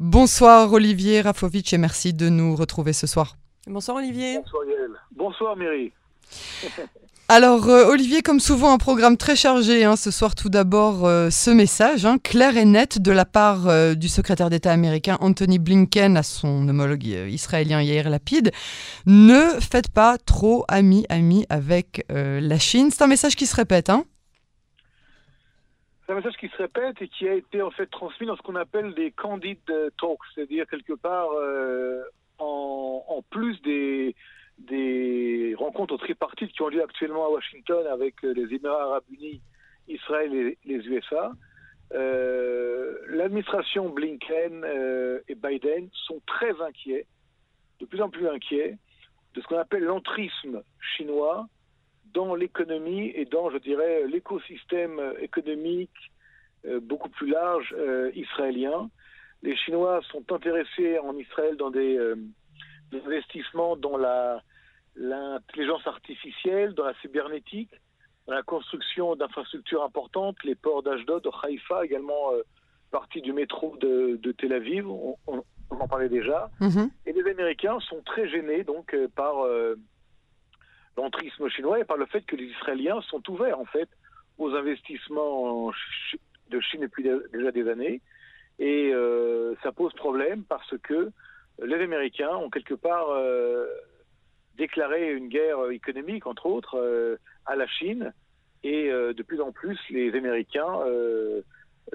Bonsoir Olivier Rafovitch et merci de nous retrouver ce soir. Bonsoir Olivier. Bonsoir Yael. Bonsoir Mary. Alors euh, Olivier, comme souvent, un programme très chargé. Hein, ce soir, tout d'abord, euh, ce message hein, clair et net de la part euh, du secrétaire d'État américain Anthony Blinken à son homologue israélien Yair Lapid. Ne faites pas trop ami avec la Chine. C'est un message qui se répète. Hein c'est un message qui se répète et qui a été en fait transmis dans ce qu'on appelle des candid talks, c'est-à-dire quelque part en, en plus des rencontres tripartites qui ont lieu actuellement à Washington avec euh, les Émirats arabes unis, Israël et les USA. Euh, L'administration Blinken euh, et Biden sont très inquiets, de plus en plus inquiets, de ce qu'on appelle l'entrisme chinois dans l'économie et dans, je dirais, l'écosystème économique euh, beaucoup plus large euh, israélien. Les Chinois sont intéressés en Israël dans des d'investissement dans la l'intelligence artificielle, dans la cybernétique, dans la construction d'infrastructures importantes, les ports d'Ashdod, de Haïfa, également euh, partie du métro de, de Tel Aviv, on, on, en parlait déjà. Mhm. Et les Américains sont très gênés donc euh, par euh, l'entrisme chinois et par le fait que les Israéliens sont ouverts en fait aux investissements de Chine depuis déjà des années. Et euh, ça pose problème parce que les Américains ont quelque part euh, déclaré une guerre économique, entre autres, euh, à la Chine. Et de plus en plus, les Américains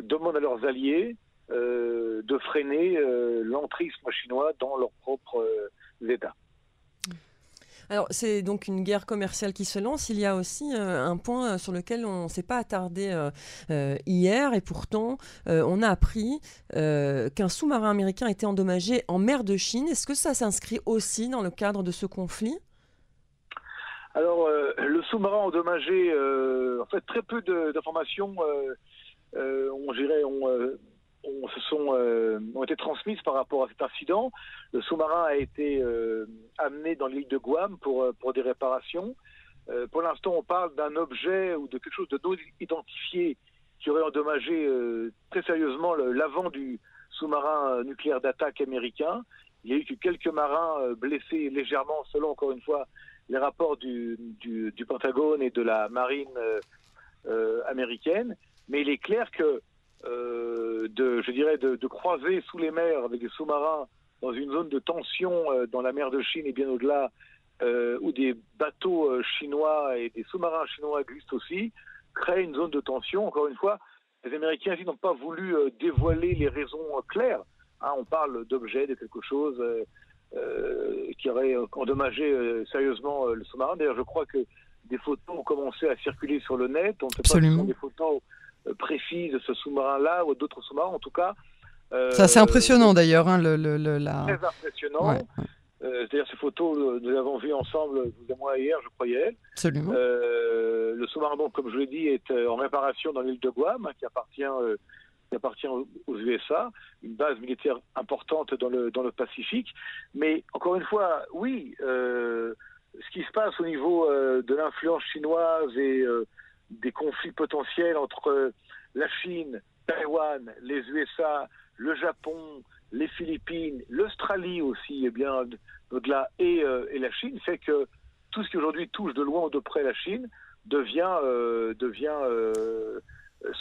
demandent à leurs alliés de freiner l'entrisme chinois dans leurs propres États. Alors, c'est donc une guerre commerciale qui se lance. Il y a aussi euh, un point sur lequel on ne s'est pas attardé euh, euh, hier, et pourtant, euh, on a appris euh, qu'un sous-marin américain était endommagé en mer de Chine. Est-ce que ça s'inscrit aussi dans le cadre de ce conflit? Alors, euh, le sous-marin endommagé, euh, en fait, très peu d'informations euh, euh, on, dirait, euh, euh, ont été transmises par rapport à cet incident. Le sous-marin a été euh, amené dans l'île de Guam pour, euh, des réparations. Pour l'instant, on parle d'un objet ou de quelque chose de non identifié qui aurait endommagé très sérieusement l'avant du sous-marin nucléaire d'attaque américain. Il y a eu que quelques marins blessés légèrement, selon encore une fois les rapports du, du, Pentagone et de la marine américaine. Mais il est clair que de, je dirais, de, de croiser sous les mers avec des sous-marins dans une zone de tension euh, dans la mer de Chine et bien au-delà, euh, où des bateaux euh, chinois et des sous-marins chinois existent aussi, crée une zone de tension. Encore une fois, les Américains n'ont pas voulu dévoiler les raisons claires. Hein, on parle d'objets, de quelque chose euh, qui aurait endommagé euh, sérieusement euh, le sous-marin. D'ailleurs, je crois que des photos ont commencé à circuler sur le net. On ne sait pas si des photos précises de ce sous-marin-là ou d'autres sous-marins. En tout cas, euh, C'est assez impressionnant d'ailleurs, hein, le, le- le- la... Très impressionnant. Ouais, ouais, Euh, C'est-à-dire ces photos, euh, nous les avons vues ensemble, vous et moi, hier, je croyais. absolument. Euh, le sous-marin, donc, comme je l'ai dit, est en réparation dans l'île de Guam, hein, qui appartient, euh, qui appartient aux USA, une base militaire importante dans le, dans le Pacifique. Mais encore une fois, oui, ce qui se passe au niveau de l'influence chinoise et des conflits potentiels entre euh, la Chine, Taïwan, les USA, le Japon, les Philippines, l'Australie aussi, et bien au-delà, et, euh, et la Chine, fait que tout ce qui aujourd'hui touche de loin ou de près la Chine devient, euh, devient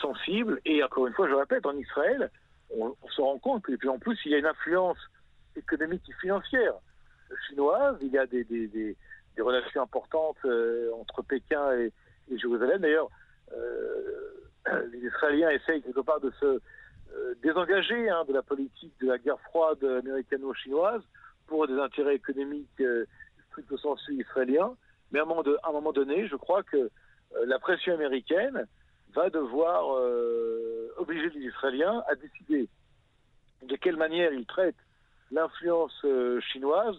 sensible. Et encore une fois, je répète, en Israël, on, se rend compte que de plus en plus, il y a une influence économique et financière chinoise. Il y a des, des, des, des relations importantes entre Pékin et, et Jérusalem. D'ailleurs, euh, les Israéliens essayent quelque part de se euh, désengager hein, de la politique de la guerre froide américano-chinoise pour des intérêts économiques euh, stricto sensu israéliens. Mais à un moment, donné, je crois que euh, la pression américaine va devoir obliger les Israéliens à décider de quelle manière ils traitent l'influence chinoise,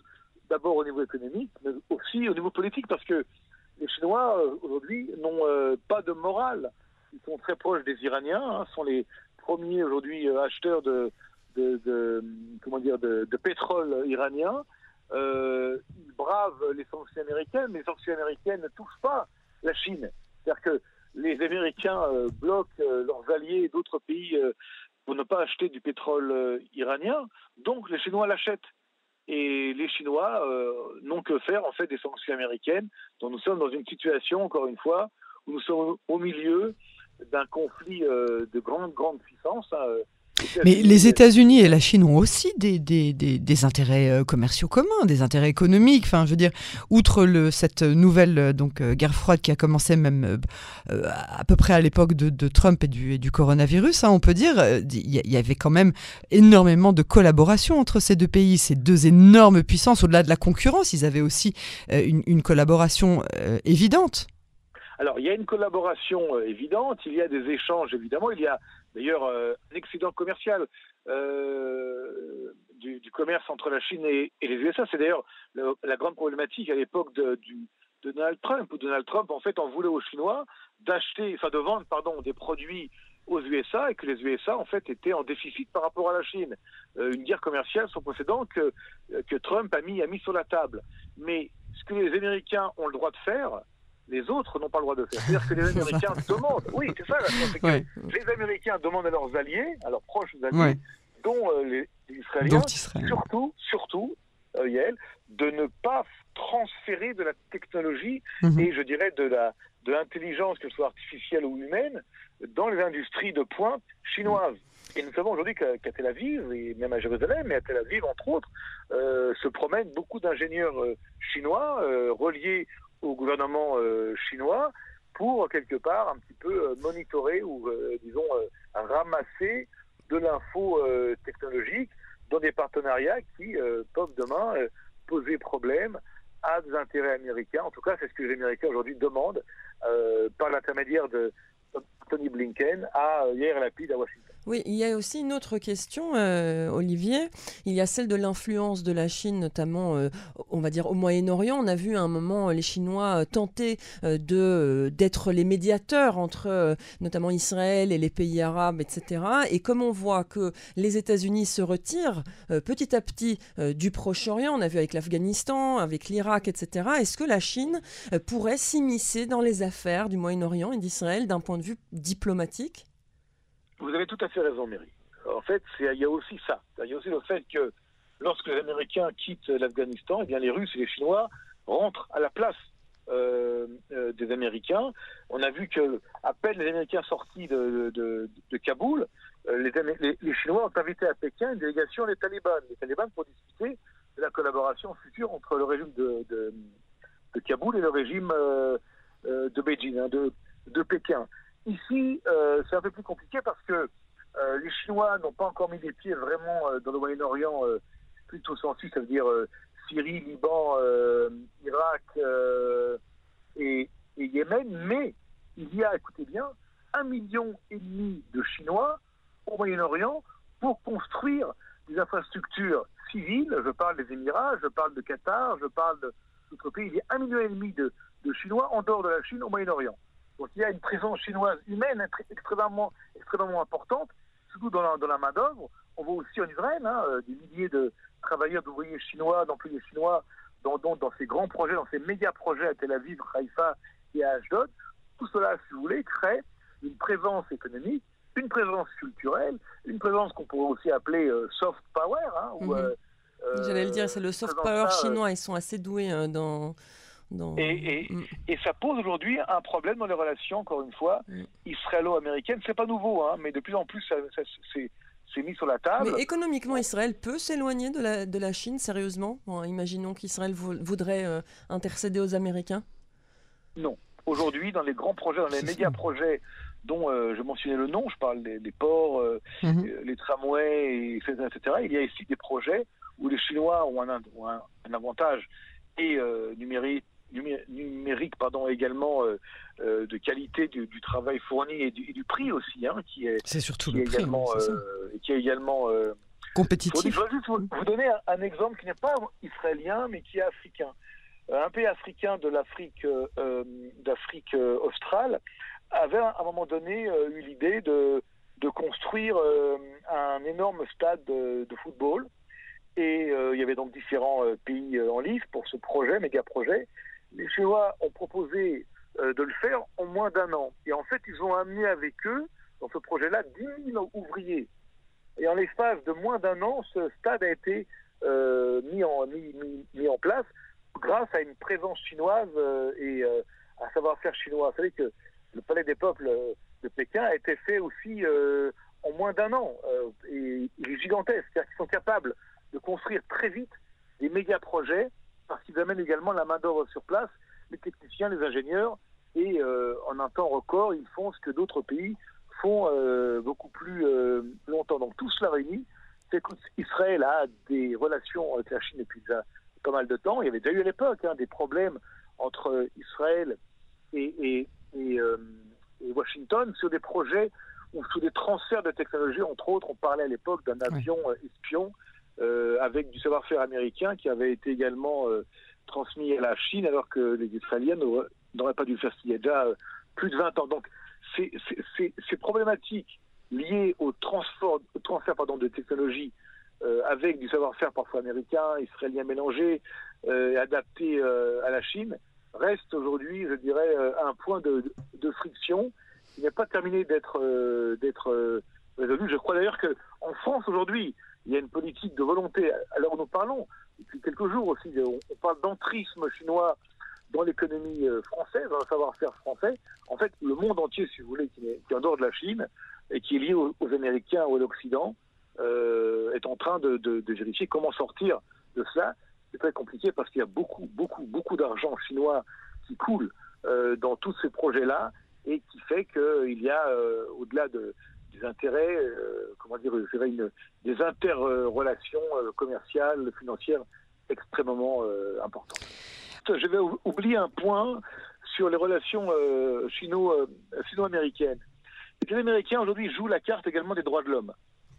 d'abord au niveau économique, mais aussi au niveau politique, parce que les Chinois, euh, aujourd'hui, n'ont euh, pas de morale. Ils sont très proches des Iraniens, hein, sont les premiers aujourd'hui euh, acheteurs de, de, comment dire, de, pétrole iranien. Ils bravent les sanctions américaines, mais les sanctions américaines ne touchent pas la Chine. C'est-à-dire que les Américains bloquent leurs alliés d'autres pays pour ne pas acheter du pétrole iranien, donc les Chinois l'achètent. Et les Chinois n'ont que faire en fait des sanctions américaines. Donc nous sommes dans une situation, encore une fois, où nous sommes au milieu d'un conflit de grande, grande puissance. Hein, mais les États-Unis et la Chine ont aussi des, des, des, intérêts euh, commerciaux communs, des intérêts économiques. Enfin, je veux dire, outre cette nouvelle euh, donc, euh, guerre froide qui a commencé même à peu près à l'époque de, Trump et du, coronavirus, hein, on peut dire, il y, avait quand même énormément de collaboration entre ces deux pays, ces deux énormes puissances. Au-delà de la concurrence, ils avaient aussi une collaboration évidente. Alors, il y a une collaboration évidente, il y a des échanges évidemment, il y a D'ailleurs, euh, un excédent commercial euh, du, commerce entre la Chine et, les USA, c'est d'ailleurs la grande problématique à l'époque de, Donald Trump, où Donald Trump, en fait, en voulait aux Chinois d'acheter, enfin de vendre, pardon, des produits aux USA et que les USA, en fait, étaient en déficit par rapport à la Chine. Euh, une guerre commerciale sans précédent que, Trump a a mis sur la table. Mais ce que les Américains ont le droit de faire, les autres n'ont pas le droit de faire. C'est-à-dire que les Américains demandent, oui, c'est ça, c'est que les Américains demandent à leurs alliés, à leurs proches alliés, dont euh, les, Israéliens, surtout, surtout, euh, Yael, de ne pas transférer de la technologie mhm. et je dirais de la de l'intelligence, que ce soit artificielle ou humaine, dans les industries de pointe chinoises. Et nous savons aujourd'hui qu'à Tel Aviv, et même à Jérusalem, mais à Tel Aviv, entre autres, euh, se promènent beaucoup d'ingénieurs chinois reliés au gouvernement euh, chinois pour quelque part un petit peu euh, monitorer ou euh, disons ramasser de l'info technologique dans des partenariats qui peuvent demain poser problème à des intérêts américains. En tout cas, c'est ce que les Américains aujourd'hui demandent par l'intermédiaire de Tony Blinken à Yair Lapid à Washington. Oui, il y a aussi une autre question, euh, Olivier. Il y a celle de l'influence de la Chine, notamment, euh, on va dire, au Moyen-Orient. On a vu un moment les Chinois euh, tenter d'être les médiateurs entre, notamment Israël et les pays arabes, etc. Et comme on voit que les États-Unis se retirent petit à petit du Proche-Orient, on a vu avec l'Afghanistan, avec l'Irak, etc. Est-ce que la Chine pourrait s'immiscer dans les affaires du Moyen-Orient et d'Israël d'un point de vue diplomatique? Vous avez tout à fait raison, Mary. En fait, il y a aussi ça. Il y a aussi le fait que lorsque les Américains quittent l'Afghanistan, eh bien les Russes et les Chinois rentrent à la place euh, euh, des Américains. On a vu que à peine les Américains sortis de, de, Kaboul, euh, les, Chinois ont invité à Pékin une délégation des talibans. Talibans pour discuter de la collaboration future entre le régime de, de, Kaboul et le régime de Beijing, hein, de Pékin. Ici, euh, c'est un peu plus compliqué parce que euh, les Chinois n'ont pas encore mis les pieds vraiment euh, dans le Moyen-Orient, plutôt sensu, ça veut dire Syrie, Liban, Irak et, Yémen, mais il y a, écoutez bien, un million et demi de Chinois au Moyen-Orient pour construire des infrastructures civiles. Je parle des Émirats, je parle de Qatar, je parle d'autres pays. Il y a un million et demi de, de Chinois en dehors de la Chine au Moyen-Orient. Donc il y a une présence chinoise humaine extrêmement, extrêmement importante, surtout dans la, dans la main-d'œuvre. On voit aussi en Israël hein, euh, des milliers de travailleurs, d'ouvriers chinois, d'employés chinois, dans, dans, dans, ces grands projets, dans ces méga projets à Tel Aviv, Haïfa et à Ashdod. Tout cela, si vous voulez, crée une présence économique, une présence culturelle, une présence qu'on pourrait aussi appeler euh, soft power. Hein, mhm. euh, J'allais le dire, c'est le soft power chinois. Ils sont assez doués hein, dans Mm. Et, ça pose aujourd'hui un problème dans les relations, encore une fois, mm. israélo-américaines. C'est pas nouveau, hein, mais de plus en plus, ça, c'est mis sur la table. Mais économiquement, Israël peut s'éloigner de la, de la Chine, sérieusement? Imaginons qu'Israël voudrait euh, intercéder aux Américains Non. Aujourd'hui, dans les grands projets, dans les méga projets dont euh, je mentionnais le nom, je parle des, ports, euh, mm-hmm. les tramways, etc., etc., il y a ici des projets où les Chinois ont un, ont un, un avantage et numérique numérique pardon, également euh, euh, de qualité du, travail fourni et du, prix aussi, hein, qui est, c'est surtout le prix, également, euh, qui est également compétitif. Je vais juste vous, donner un, exemple qui n'est pas israélien, mais qui est africain. Un pays africain de l'Afrique d'Afrique australe avait à un moment donné eu l'idée de, de construire un énorme stade de, de football. Et il y avait donc différents pays en lice pour ce projet, méga projet les Chinois ont proposé euh, de le faire en moins d'un an. Et en fait, ils ont amené avec eux, dans ce projet-là, 10 000 ouvriers Et en l'espace de moins d'un an, ce stade a été mis, en, mis, en place grâce à une présence chinoise et un savoir-faire chinois. Vous savez que le Palais des Peuples de Pékin a été fait aussi en moins d'un an. et il est gigantesque. C'est-à-dire qu'ils sont capables de construire très vite des méga projets parce qu'ils amènent également la main-d'œuvre sur place, les techniciens, les ingénieurs, et euh, en un temps record, ils font ce que d'autres pays font euh, beaucoup plus euh, longtemps. Donc tout cela réuni, c'est qu'Israël a des relations avec la Chine depuis déjà pas mal de temps. Il y avait déjà eu à l'époque hein, des problèmes entre Israël et, et, Washington sur des projets ou sur des transferts de technologies. Entre autres, on parlait à l'époque d'un avion espion avec du savoir-faire américain qui avait été également transmis à la Chine alors que les Israéliens n'aurait pas dû le faire il y a déjà euh, plus de 20 ans. Donc ces problématiques liées au transfert, transfert pardon, de technologies euh, avec du savoir-faire parfois américain, israélien mélangé, euh, adapté à la Chine, restent aujourd'hui, je dirais, un point de, friction qui n'est pas terminé d'être d'être résolu. Je crois d'ailleurs qu'en France aujourd'hui, il y a une politique de volonté, alors nous parlons, depuis quelques jours aussi, on, parle d'entrisme chinois dans l'économie euh, française, dans le savoir-faire français, en fait, le monde entier, si vous voulez, qui est, la Chine et qui est lié aux, Américains ou à l'Occident, euh, est en train de, vérifier comment sortir de cela. C'est très compliqué parce qu'il y a beaucoup, beaucoup, beaucoup d'argent chinois qui coule euh, dans tous ces projets-là et qui fait qu'il y a, au-delà de, des intérêts, comment dire, une, des interrelations commerciales, financières extrêmement importantes je vais oublier un point sur les relations euh, euh, sino-américaines. les Américains aujourd'hui jouent la carte également des droits de l'homme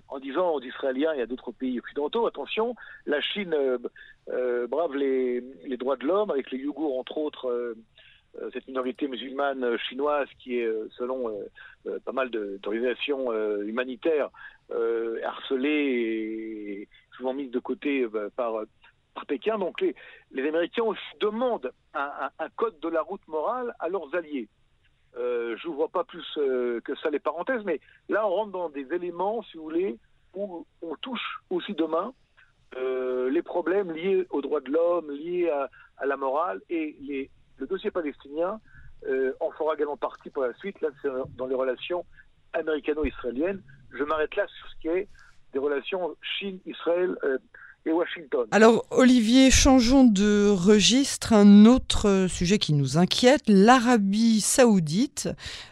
en disant aux Israéliens et à d'autres pays occidentaux, attention, la Chine euh, brave les, droits de l'homme, avec les Ouïghours entre autres, cette minorité musulmane chinoise qui est, selon pas mal d'organisations humanitaires, harcelée et souvent mise de côté par par Pékin. Donc les, les Américains demandent un, code de la route morale à leurs alliés. Euh, je n'ouvre pas plus euh, que ça les parenthèses, mais là on rentre dans des éléments, si vous voulez, où on touche aussi demain euh, les problèmes liés aux droits de l'homme, liés à, la morale, et les, le dossier palestinien en fera également partie pour la suite, là c'est dans les relations américano-israéliennes. Je m'arrête là sur ce qui est des relations Chine-Israël Alors Olivier, changeons de registre. Un autre sujet qui nous inquiète, l'Arabie saoudite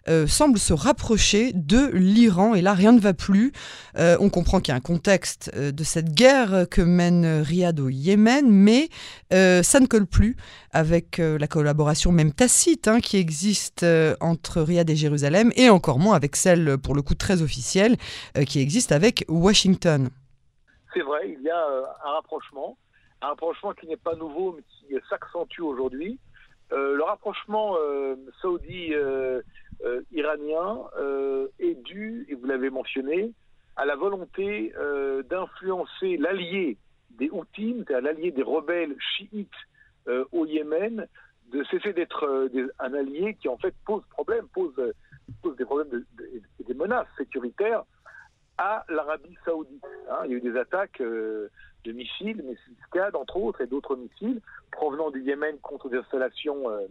euh, semble se rapprocher de l'Iran et là rien ne va plus. Euh, on comprend qu'il y a un contexte euh, de cette guerre que mène Riyad au Yémen, mais ça ne colle plus avec la collaboration même tacite hein, qui existe entre Riyad et Jérusalem et encore moins avec celle pour le coup très officielle qui existe avec Washington c'est vrai, il y a euh, un rapprochement, un rapprochement qui n'est pas nouveau, mais qui s'accentue aujourd'hui. Euh, le rapprochement euh, saoudi-iranien est dû, et vous l'avez mentionné, à la volonté d'influencer l'allié des Houthis, c'est-à-dire l'allié des rebelles chiites au Yémen, de cesser d'être un allié qui en fait pose problème, pose, des problèmes et des menaces sécuritaires à l'Arabie saoudite. Hein. il y a eu des attaques euh, de missiles, missiles SCAD entre autres, et d'autres missiles provenant du Yémen contre des installations euh,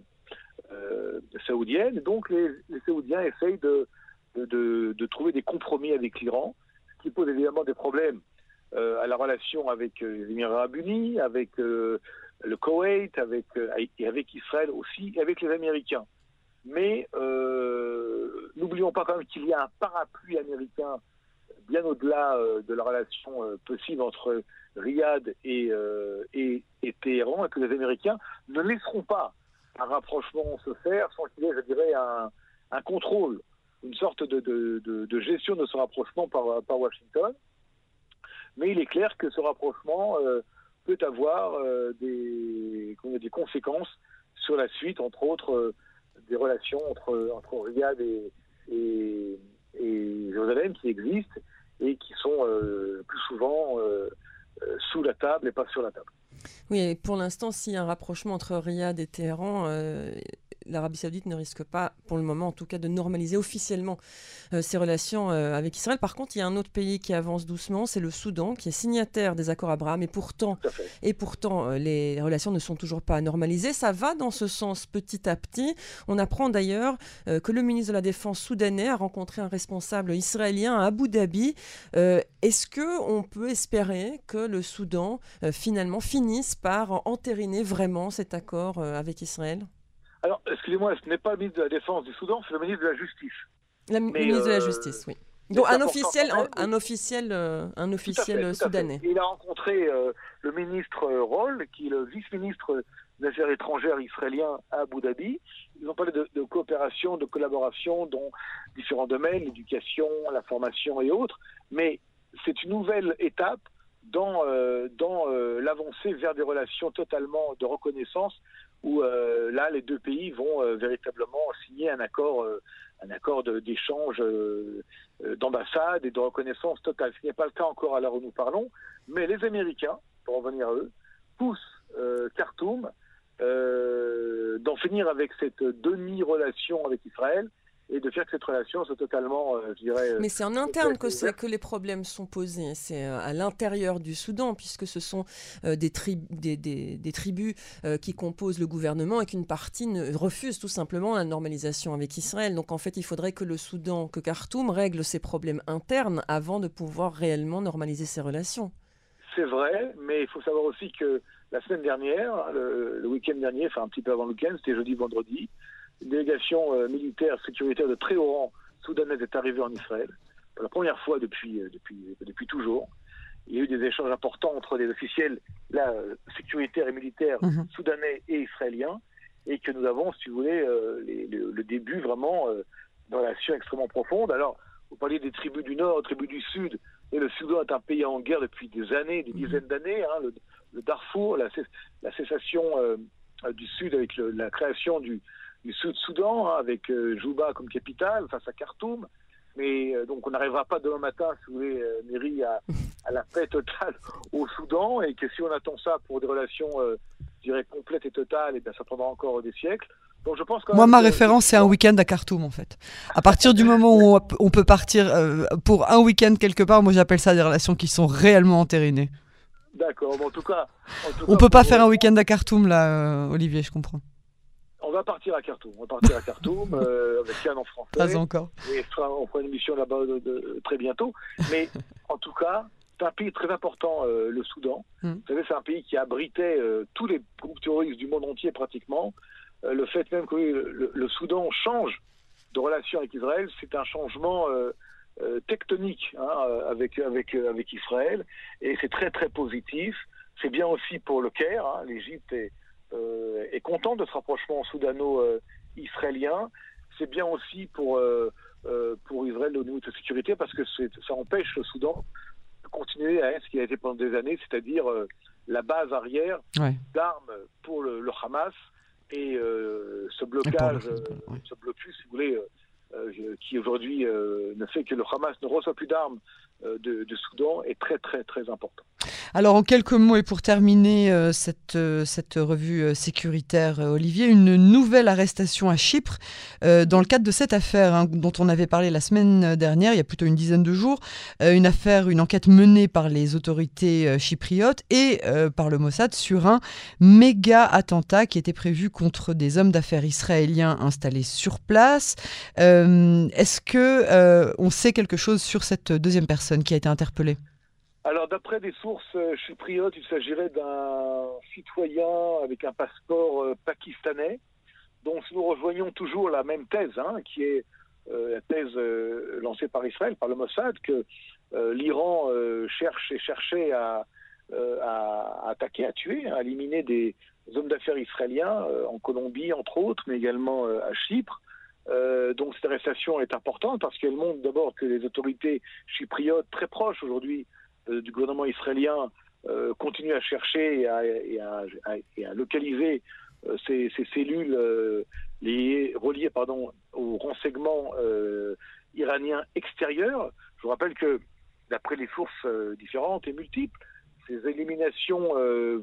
euh, saoudiennes. Donc les, Saoudiens essayent de, de, trouver des compromis avec l'Iran, ce qui pose évidemment des problèmes à la relation avec les Émirats arabes unis, avec le Koweït, avec, avec Israël aussi, et avec les Américains. Mais n'oublions pas quand même qu'il y a un parapluie américain bien au-delà euh, de la relation euh, possible entre Riyad euh, et, et, Téhéran, et que les Américains ne laisseront pas un rapprochement se faire sans qu'il y ait, je dirais, un, contrôle, une sorte de, gestion de ce rapprochement par, par, Washington. Mais il est clair que ce rapprochement peut avoir des, des conséquences sur la suite, entre autres des relations entre, entre Riyad et, et, et Jérusalem qui existent et qui sont euh, plus souvent euh, euh, sous la table et pas sur la table. Oui, pour l'instant, a un rapprochement entre Riyad et Téhéran, l'Arabie saoudite ne risque pas, pour le moment en tout cas, de normaliser officiellement ses relations avec Israël. Par contre, il y a un autre pays qui avance doucement, c'est le Soudan, qui est signataire des accords Abraham, et pourtant, et pourtant les relations ne sont toujours pas normalisées. Ça va dans ce sens petit à petit. On apprend d'ailleurs que le ministre de la Défense soudanais a rencontré un responsable israélien à Abu Dhabi. Est-ce que on peut espérer que le Soudan finalement finisse par entériner vraiment cet accord avec Israël? Alors, excusez-moi, ce n'est pas le ministre de la Défense du Soudan, c'est le ministre de la Justice. Le ministre de la Justice, oui. Donc un officiel, un, officiel, un officiel soudanais. Il a rencontré le ministre Roll, qui est le vice-ministre des Affaires étrangères israélien à Abu Dhabi. Ils ont parlé de, coopération, de collaboration dans différents domaines, l'éducation, la formation et autres. Mais c'est une nouvelle étape dans, euh, dans euh, l'avancée vers des relations totalement de reconnaissance où euh, là les deux pays vont véritablement signer un accord un accord d'échange d'ambassade et de reconnaissance totale. Ce n'est pas le cas encore à l'heure où nous parlons, mais les Américains, pour revenir à eux, poussent Khartoum d'en finir avec cette demi-relation avec Israël et de faire que cette relation soit totalement, euh, je dirais... Mais c'est en interne que, que les problèmes sont posés, c'est euh, à l'intérieur du Soudan, puisque ce sont euh, des, des, des, tribus qui composent le gouvernement et qu'une partie ne, refuse tout simplement la normalisation avec Israël. Donc en fait, il faudrait que le Soudan, que Khartoum règle ses problèmes internes avant de pouvoir réellement normaliser ses relations. C'est vrai, mais il faut savoir aussi que la semaine dernière, le, le week-end dernier, enfin un petit peu avant le week-end, c'était jeudi-vendredi, une délégation euh, militaire sécuritaire de très haut rang soudanaise est arrivée en Israël pour la première fois depuis, euh, depuis, depuis toujours. Il y a eu des échanges importants entre les officiels là, sécuritaires et militaires mhm. soudanais et israéliens, et que nous avons, si vous voulez, euh, le, début vraiment euh, de relations extrêmement profondes. Alors, vous parliez des tribus du Nord, des tribus du Sud, et le Soudan est un pays en guerre depuis des années, des mhm. dizaines d'années. Hein, le, Darfour, la, la cessation du Sud avec la création du, du Sud-Soudan, hein, avec euh, Juba comme capitale, face à Khartoum. Mais euh, donc on n'arrivera pas demain matin, si vous voulez, euh, à, à, la paix totale au Soudan, et que si on attend ça pour des relations, je dirais, complètes et totales, et eh bien ça prendra encore des siècles. Donc je pense Moi, ma référence, c'est un week-end à Khartoum, en fait. À partir du moment où on peut partir pour un week-end quelque part, moi j'appelle ça des relations qui sont réellement entérinées. D'accord, en tout cas... on peut pas faire un week-end à Khartoum, là, Olivier, je comprends on va partir à Khartoum. On va partir à Khartoum euh, avec Yann en français. Pas encore. Et on fera une émission là-bas très bientôt. Mais en tout cas, c'est un pays très important, euh, le Soudan. Hmm. Vous savez, c'est un pays qui abritait euh, tous les groupes terroristes du monde entier pratiquement. le fait même que le, Soudan change de relation avec Israël, c'est un changement tectonique hein, avec, avec, avec Israël. Et c'est très très positif. C'est bien aussi pour le Caire. Hein. L'Égypte est euh, est content de ce rapprochement soudano-israélien. C'est bien aussi pour, euh, euh, pour Israël au niveau de sa sécurité parce que ça empêche le Soudan de continuer à être ce qu'il a été pendant des années, c'est-à-dire la base arrière d'armes pour le, Hamas et ce blocage, ce blocus, si vous voulez, qui aujourd'hui ne fait que le Hamas ne reçoit plus d'armes de, de, Soudan est très très très important. Alors en quelques mots et pour terminer euh, cette, euh, cette revue euh, sécuritaire, Olivier, une nouvelle arrestation à Chypre dans le cadre de cette affaire hein, dont on avait parlé la semaine dernière, il y a plutôt une dizaine de jours, une affaire, une enquête menée par les autorités chypriotes et par le Mossad sur un méga attentat qui était prévu contre des hommes d'affaires israéliens installés sur place. Est-ce que on sait quelque chose sur cette deuxième personne? Qui a été interpellée alors, d'après des sources euh, chypriotes, il s'agirait d'un citoyen avec un passeport euh, pakistanais, dont nous rejoignons toujours la même thèse, hein, qui est euh, la thèse lancée par Israël, par le Mossad, que l'Iran cherche et cherchait à, attaquer, à tuer, à éliminer des hommes d'affaires israéliens en Colombie, entre autres, mais également à Chypre. Donc cette arrestation est importante parce qu'elle montre d'abord que les autorités chypriotes, très proches aujourd'hui euh, du gouvernement israélien euh, continue à chercher et à, localiser euh, ces, cellules liées, reliées pardon, au renseignement iranien extérieur. Je vous rappelle que, d'après les sources différentes et multiples, ces éliminations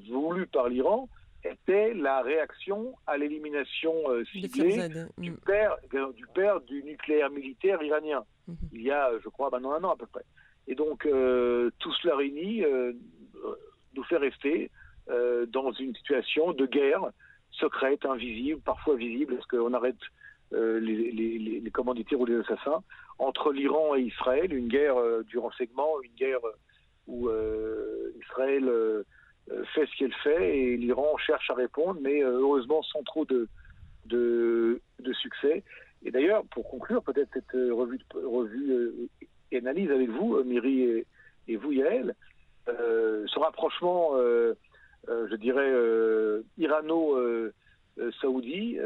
voulues par l'Iran était la réaction à l'élimination euh, ciblée du, mm. père, du père du nucléaire militaire iranien, mm-hmm. il y a, je crois, maintenant un an à peu près. Et donc, euh, tout cela réuni euh, nous fait rester dans une situation de guerre secrète, invisible, parfois visible, parce qu'on arrête les, les, les, commanditaires ou les assassins, entre l'Iran et Israël, une guerre du renseignement, une guerre où Israël euh, fait ce qu'elle fait et l'Iran cherche à répondre, mais euh, heureusement sans trop de, de, succès. Et d'ailleurs, pour conclure peut-être cette euh, revue, revue et analyse avec vous, Miri et, vous, Yael, ce rapprochement, je dirais, irano-saoudi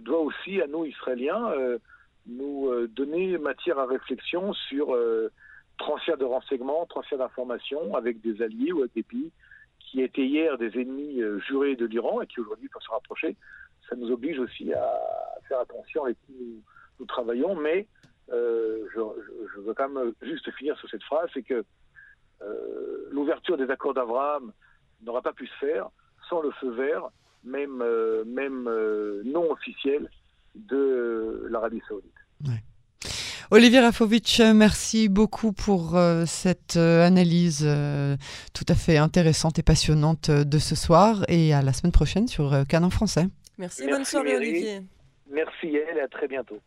doit aussi, à nous, Israéliens, nous donner matière à réflexion sur transfert de renseignements, transfert d'informations avec des alliés ou avec des pays qui étaient hier des ennemis euh, jurés de l'Iran et qui aujourd'hui peuvent se rapprocher, ça nous oblige aussi à faire attention avec qui nous, travaillons. Mais euh, je, veux quand même juste finir sur cette phrase, c'est que euh, l'ouverture des accords d'Abraham n'aura pas pu se faire sans le feu vert, même, même non officiel, de l'Arabie saoudite. Olivier Rafovitch, merci beaucoup pour euh, cette euh, analyse euh, tout à fait intéressante et passionnante de ce soir et à la semaine prochaine sur Canon français. Merci, bonne soirée Olivier. Merci elle et à très bientôt.